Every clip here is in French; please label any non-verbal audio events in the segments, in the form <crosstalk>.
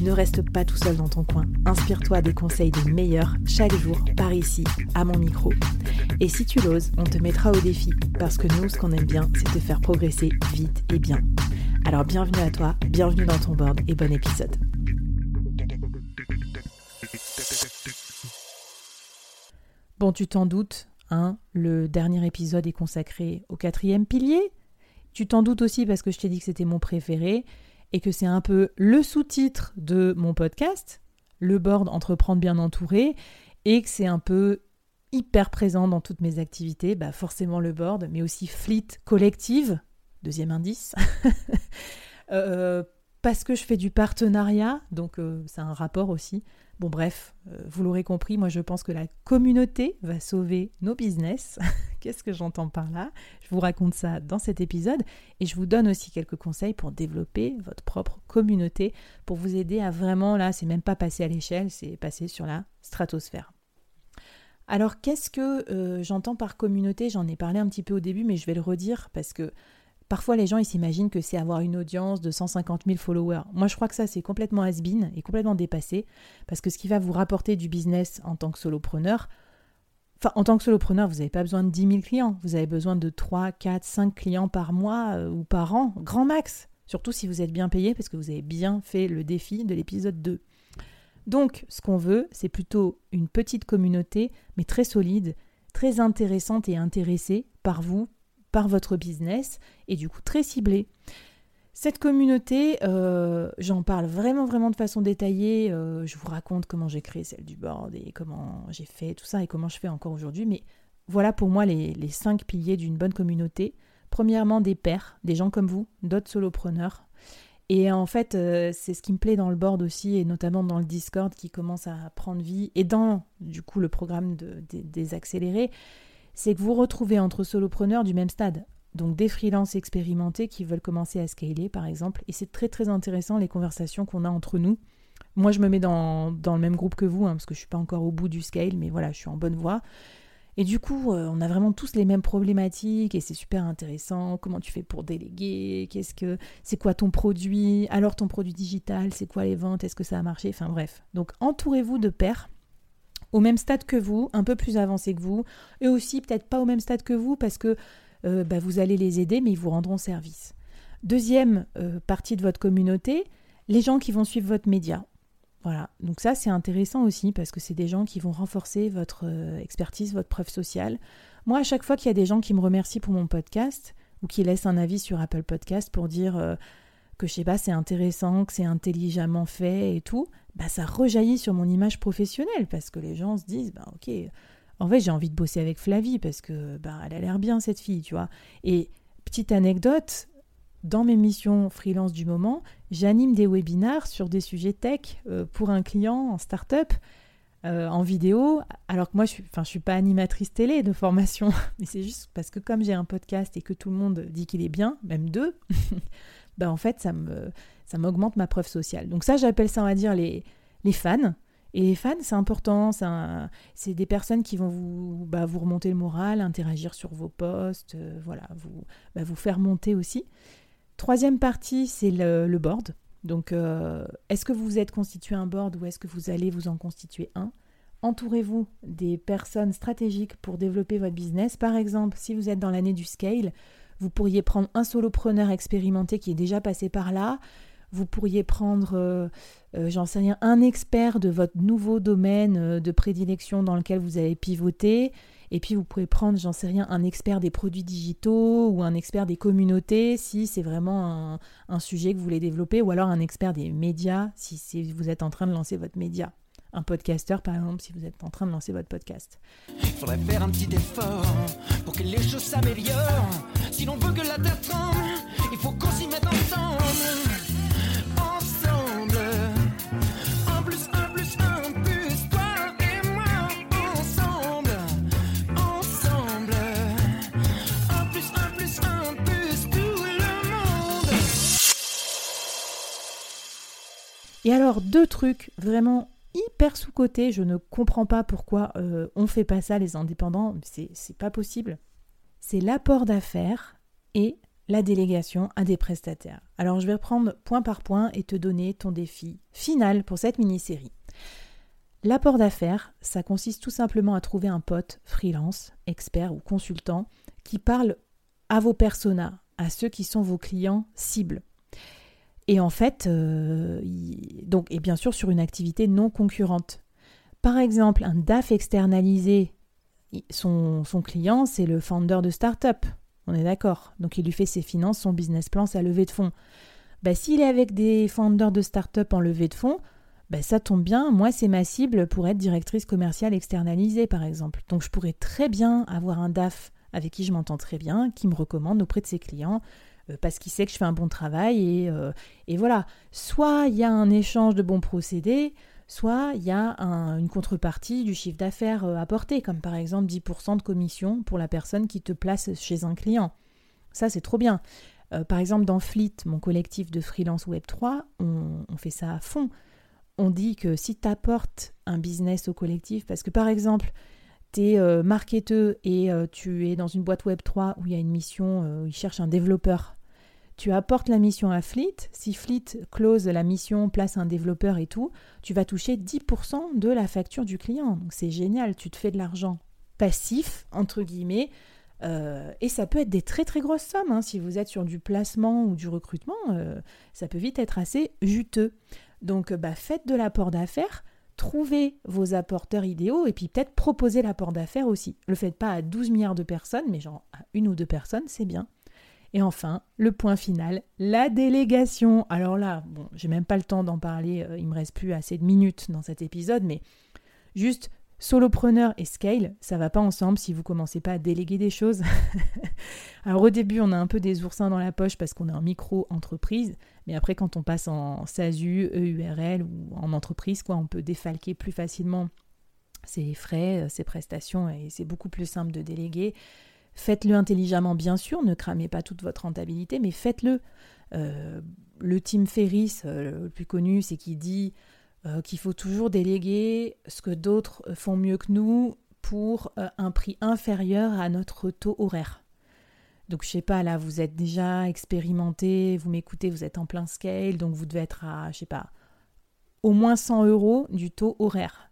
Ne reste pas tout seul dans ton coin. Inspire-toi des conseils des meilleurs chaque jour par ici, à mon micro. Et si tu l'oses, on te mettra au défi parce que nous, ce qu'on aime bien, c'est te faire progresser vite et bien. Alors bienvenue à toi, bienvenue dans ton board et bon épisode. Bon, tu t'en doutes, hein, le dernier épisode est consacré au quatrième pilier. Tu t'en doutes aussi parce que je t'ai dit que c'était mon préféré et que c'est un peu le sous-titre de mon podcast, le board Entreprendre bien entouré, et que c'est un peu hyper présent dans toutes mes activités, bah forcément le board, mais aussi Fleet collective, deuxième indice, <laughs> euh, parce que je fais du partenariat, donc euh, c'est un rapport aussi Bon bref, euh, vous l'aurez compris, moi je pense que la communauté va sauver nos business. <laughs> Qu'est-ce que j'entends par là Je vous raconte ça dans cet épisode et je vous donne aussi quelques conseils pour développer votre propre communauté, pour vous aider à vraiment, là, c'est même pas passer à l'échelle, c'est passer sur la stratosphère. Alors qu'est-ce que euh, j'entends par communauté? J'en ai parlé un petit peu au début, mais je vais le redire parce que Parfois, les gens ils s'imaginent que c'est avoir une audience de 150 000 followers. Moi, je crois que ça, c'est complètement has-been et complètement dépassé. Parce que ce qui va vous rapporter du business en tant que solopreneur, en tant que solopreneur, vous n'avez pas besoin de 10 000 clients. Vous avez besoin de 3, 4, 5 clients par mois euh, ou par an, grand max. Surtout si vous êtes bien payé parce que vous avez bien fait le défi de l'épisode 2. Donc, ce qu'on veut, c'est plutôt une petite communauté, mais très solide, très intéressante et intéressée par vous, par votre business et du coup très ciblé. Cette communauté, euh, j'en parle vraiment vraiment de façon détaillée. Euh, je vous raconte comment j'ai créé celle du board et comment j'ai fait tout ça et comment je fais encore aujourd'hui. Mais voilà pour moi les, cinq piliers d'une bonne communauté. Premièrement, des pairs, des gens comme vous, d'autres solopreneurs. Et en fait, euh, c'est ce qui me plaît dans le board aussi, et notamment dans le Discord qui commence à prendre vie, et dans du coup le programme de, des accélérés, c'est que vous retrouvez entre solopreneurs du même stade. Donc des freelances expérimentés qui veulent commencer à scaler, par exemple. Et c'est très très intéressant les conversations qu'on a entre nous. Moi, je me mets dans, le même groupe que vous, hein, parce que je ne suis pas encore au bout du scale, mais voilà, je suis en bonne voie. Et du coup, euh, on a vraiment tous les mêmes problématiques et c'est super intéressant. Comment tu fais pour déléguer? Qu'est-ce que c'est quoi ton produit? Alors ton produit digital, c'est quoi les ventes? Est-ce que ça a marché? Enfin bref. Donc entourez-vous de pairs au même stade que vous, un peu plus avancé que vous, et aussi peut-être pas au même stade que vous parce que euh, bah, vous allez les aider, mais ils vous rendront service. Deuxième euh, partie de votre communauté, les gens qui vont suivre votre média. Voilà, donc ça c'est intéressant aussi parce que c'est des gens qui vont renforcer votre euh, expertise, votre preuve sociale. Moi, à chaque fois qu'il y a des gens qui me remercient pour mon podcast ou qui laissent un avis sur Apple Podcast pour dire que je sais pas, c'est intéressant, que c'est intelligemment fait et tout, bah ça rejaillit sur mon image professionnelle parce que les gens se disent bah OK, en fait, j'ai envie de bosser avec Flavie parce que bah elle a l'air bien cette fille, tu vois. Et petite anecdote, dans mes missions freelance du moment, j'anime des webinars sur des sujets tech euh, pour un client en start-up. Euh, en vidéo, alors que moi je je suis pas animatrice télé de formation, <laughs> mais c'est juste parce que comme j'ai un podcast et que tout le monde dit qu'il est bien, même deux, <laughs> ben en fait, ça ça m'augmente ma preuve sociale. Donc ça, j'appelle ça, on va dire, les, les fans. Et les fans, c'est important, c'est des personnes qui vont vous, bah, vous remonter le moral, interagir sur vos posts, euh, voilà, vous, bah, faire monter aussi. Troisième partie, c'est le, board. Donc, euh, est-ce que vous êtes constitué un board ou est-ce que vous allez vous en constituer un? Entourez-vous des personnes stratégiques pour développer votre business. Par exemple, si vous êtes dans l'année du scale, vous pourriez prendre un solopreneur expérimenté qui est déjà passé par là, Vous pourriez prendre, euh, euh, j'en sais rien, un expert de votre nouveau domaine euh, de prédilection dans lequel vous avez pivoté. Et puis vous pouvez prendre, j'en sais rien, un expert des produits digitaux ou un expert des communautés si c'est vraiment un, sujet que vous voulez développer, ou alors un expert des médias si, vous êtes en train de lancer votre média. Un podcasteur, par exemple, si vous êtes en train de lancer votre podcast. Il faudrait faire un petit effort pour que les choses s'améliorent. Si l'on veut que la terre tremble, il faut Et alors, deux trucs vraiment hyper sous-cotés, je ne comprends pas pourquoi euh, on fait pas ça les indépendants, c'est pas possible. C'est l'apport d'affaires et la délégation à des prestataires. Alors je vais reprendre point par point et te donner ton défi final pour cette mini-série. L'apport d'affaires, ça consiste tout simplement à trouver un pote, freelance, expert ou consultant, qui parle à vos personas, à ceux qui sont vos clients cibles. Et en fait, euh, et bien sûr sur une activité non concurrente. Par exemple, un DAF externalisé, son, client, c'est le founder de start-up. On est d'accord. Donc il lui fait ses finances, son business plan, sa levée de fonds. Bah, S'il est avec des founders de start-up en levée de fonds, bah, ça tombe bien, moi c'est ma cible pour être directrice commerciale externalisée par exemple. Donc je pourrais très bien avoir un DAF avec qui je m'entends très bien, qui me recommande auprès de ses clients parce qu'il sait que je fais un bon travail. Et, euh, et voilà, soit il y a un échange de bons procédés, soit il y a une contrepartie du chiffre d'affaires euh, apporté, comme par exemple 10% de commission pour la personne qui te place chez un client. Ça, c'est trop bien. par exemple, dans Fleet, mon collectif de freelance Web3, on, on fait ça à fond. On dit que si tu apportes un business au collectif, parce que par exemple, tu es euh, marketeur et euh, tu es dans une boîte web 3 où il y a une mission, euh, où ils cherchent un développeur. Tu apportes la mission à Fleet. Si Fleet close la mission, place un développeur et tout, tu vas toucher 10% de la facture du client. C'est génial, tu te fais de l'argent passif, entre guillemets. et ça peut être des très très grosses sommes. Hein. Si vous êtes sur du placement ou du recrutement, ça peut vite être assez juteux. Donc bah, faites de l'apport d'affaires trouvez vos apporteurs idéaux et puis peut-être proposer l'apport d'affaires aussi. Le faites pas à 12 milliards de personnes, mais genre à une ou deux personnes, c'est bien. Et enfin, le point final, la délégation. Alors là, bon, j'ai même pas le temps d'en parler, euh, il me reste plus assez de minutes dans cet épisode, mais juste solopreneur et scale, ça va pas ensemble si vous commencez pas à déléguer des choses. <laughs> Alors au début, on a un peu des oursins dans la poche parce qu'on est en micro-entreprise, mais après quand on passe en SASU, EURL ou en entreprise, quoi, on peut défalquer plus facilement ses frais, ses prestations et c'est beaucoup plus simple de déléguer. Faites-le intelligemment, bien sûr, ne cramez pas toute votre rentabilité, mais faites-le. Euh, le Tim Ferriss, euh, le plus connu, c'est qui dit euh, qu'il faut toujours déléguer ce que d'autres font mieux que nous pour un prix inférieur à notre taux horaire. Donc je sais pas, là vous êtes déjà expérimenté, vous m'écoutez, vous êtes en plein scale, donc vous devez être à, je sais pas, au moins 100 euros du taux horaire.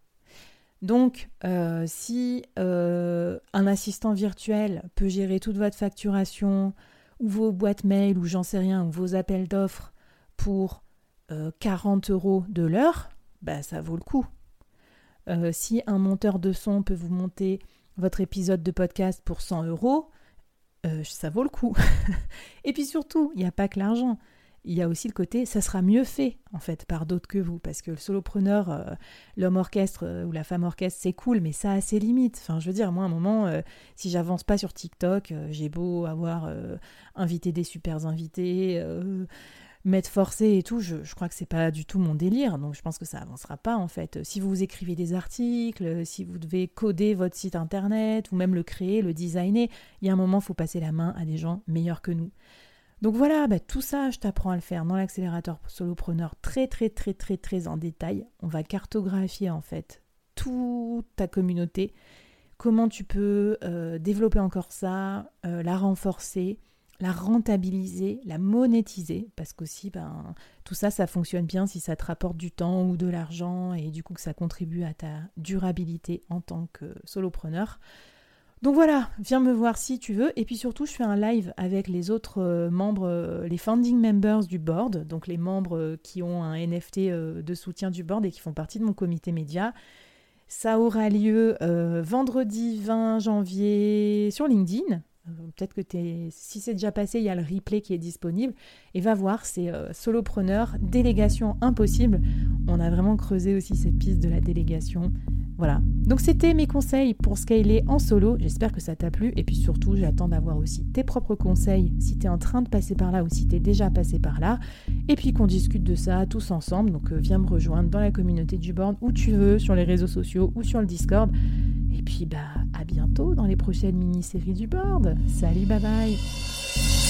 Donc euh, si un assistant virtuel peut gérer toute votre facturation, ou vos boîtes mail, ou j'en sais rien, ou vos appels d'offres pour 40 euros de l'heure, bah, ça vaut le coup. Euh, si un monteur de son peut vous monter votre épisode de podcast pour 100 euros, euh, ça vaut le coup. <laughs> Et puis surtout, il n'y a pas que l'argent. Il y a aussi le côté, ça sera mieux fait en fait par d'autres que vous, parce que le solopreneur, euh, l'homme orchestre ou la femme orchestre, c'est cool, mais ça a ses limites. Enfin, je veux dire, moi, à un moment, si j'avance pas sur TikTok, j'ai beau avoir invité des super invités, mettre forcé et tout, je, je crois que c'est pas du tout mon délire, donc je pense que ça avancera pas en fait. Si vous écrivez des articles, si vous devez coder votre site internet ou même le créer, le designer, il y a un moment, faut passer la main à des gens meilleurs que nous. Donc voilà, bah, tout ça, je t'apprends à le faire dans l'accélérateur solopreneur très très très très très en détail. On va cartographier en fait toute ta communauté, comment tu peux euh, développer encore ça, euh, la renforcer, la rentabiliser, la monétiser, parce qu'aussi, ben, tout ça, ça fonctionne bien si ça te rapporte du temps ou de l'argent et du coup que ça contribue à ta durabilité en tant que solopreneur. Donc voilà, viens me voir si tu veux. Et puis surtout, je fais un live avec les autres euh, membres, euh, les founding members du board, donc les membres euh, qui ont un NFT de soutien du board et qui font partie de mon comité média. Ça aura lieu vendredi 20 janvier sur LinkedIn. Peut-être que si c'est déjà passé, il y a le replay qui est disponible. Et va voir, c'est solopreneur, délégation impossible. On a vraiment creusé aussi cette piste de la délégation. Voilà. Donc c'était mes conseils pour scaler en solo. J'espère que ça t'a plu. Et puis surtout, j'attends d'avoir aussi tes propres conseils si tu en train de passer par là ou si tu es déjà passé par là. Et puis qu'on discute de ça tous ensemble. Donc euh, viens me rejoindre dans la communauté du board où tu veux, sur les réseaux sociaux ou sur le Discord. Et puis bah bientôt dans les prochaines mini-séries du board. Salut, bye bye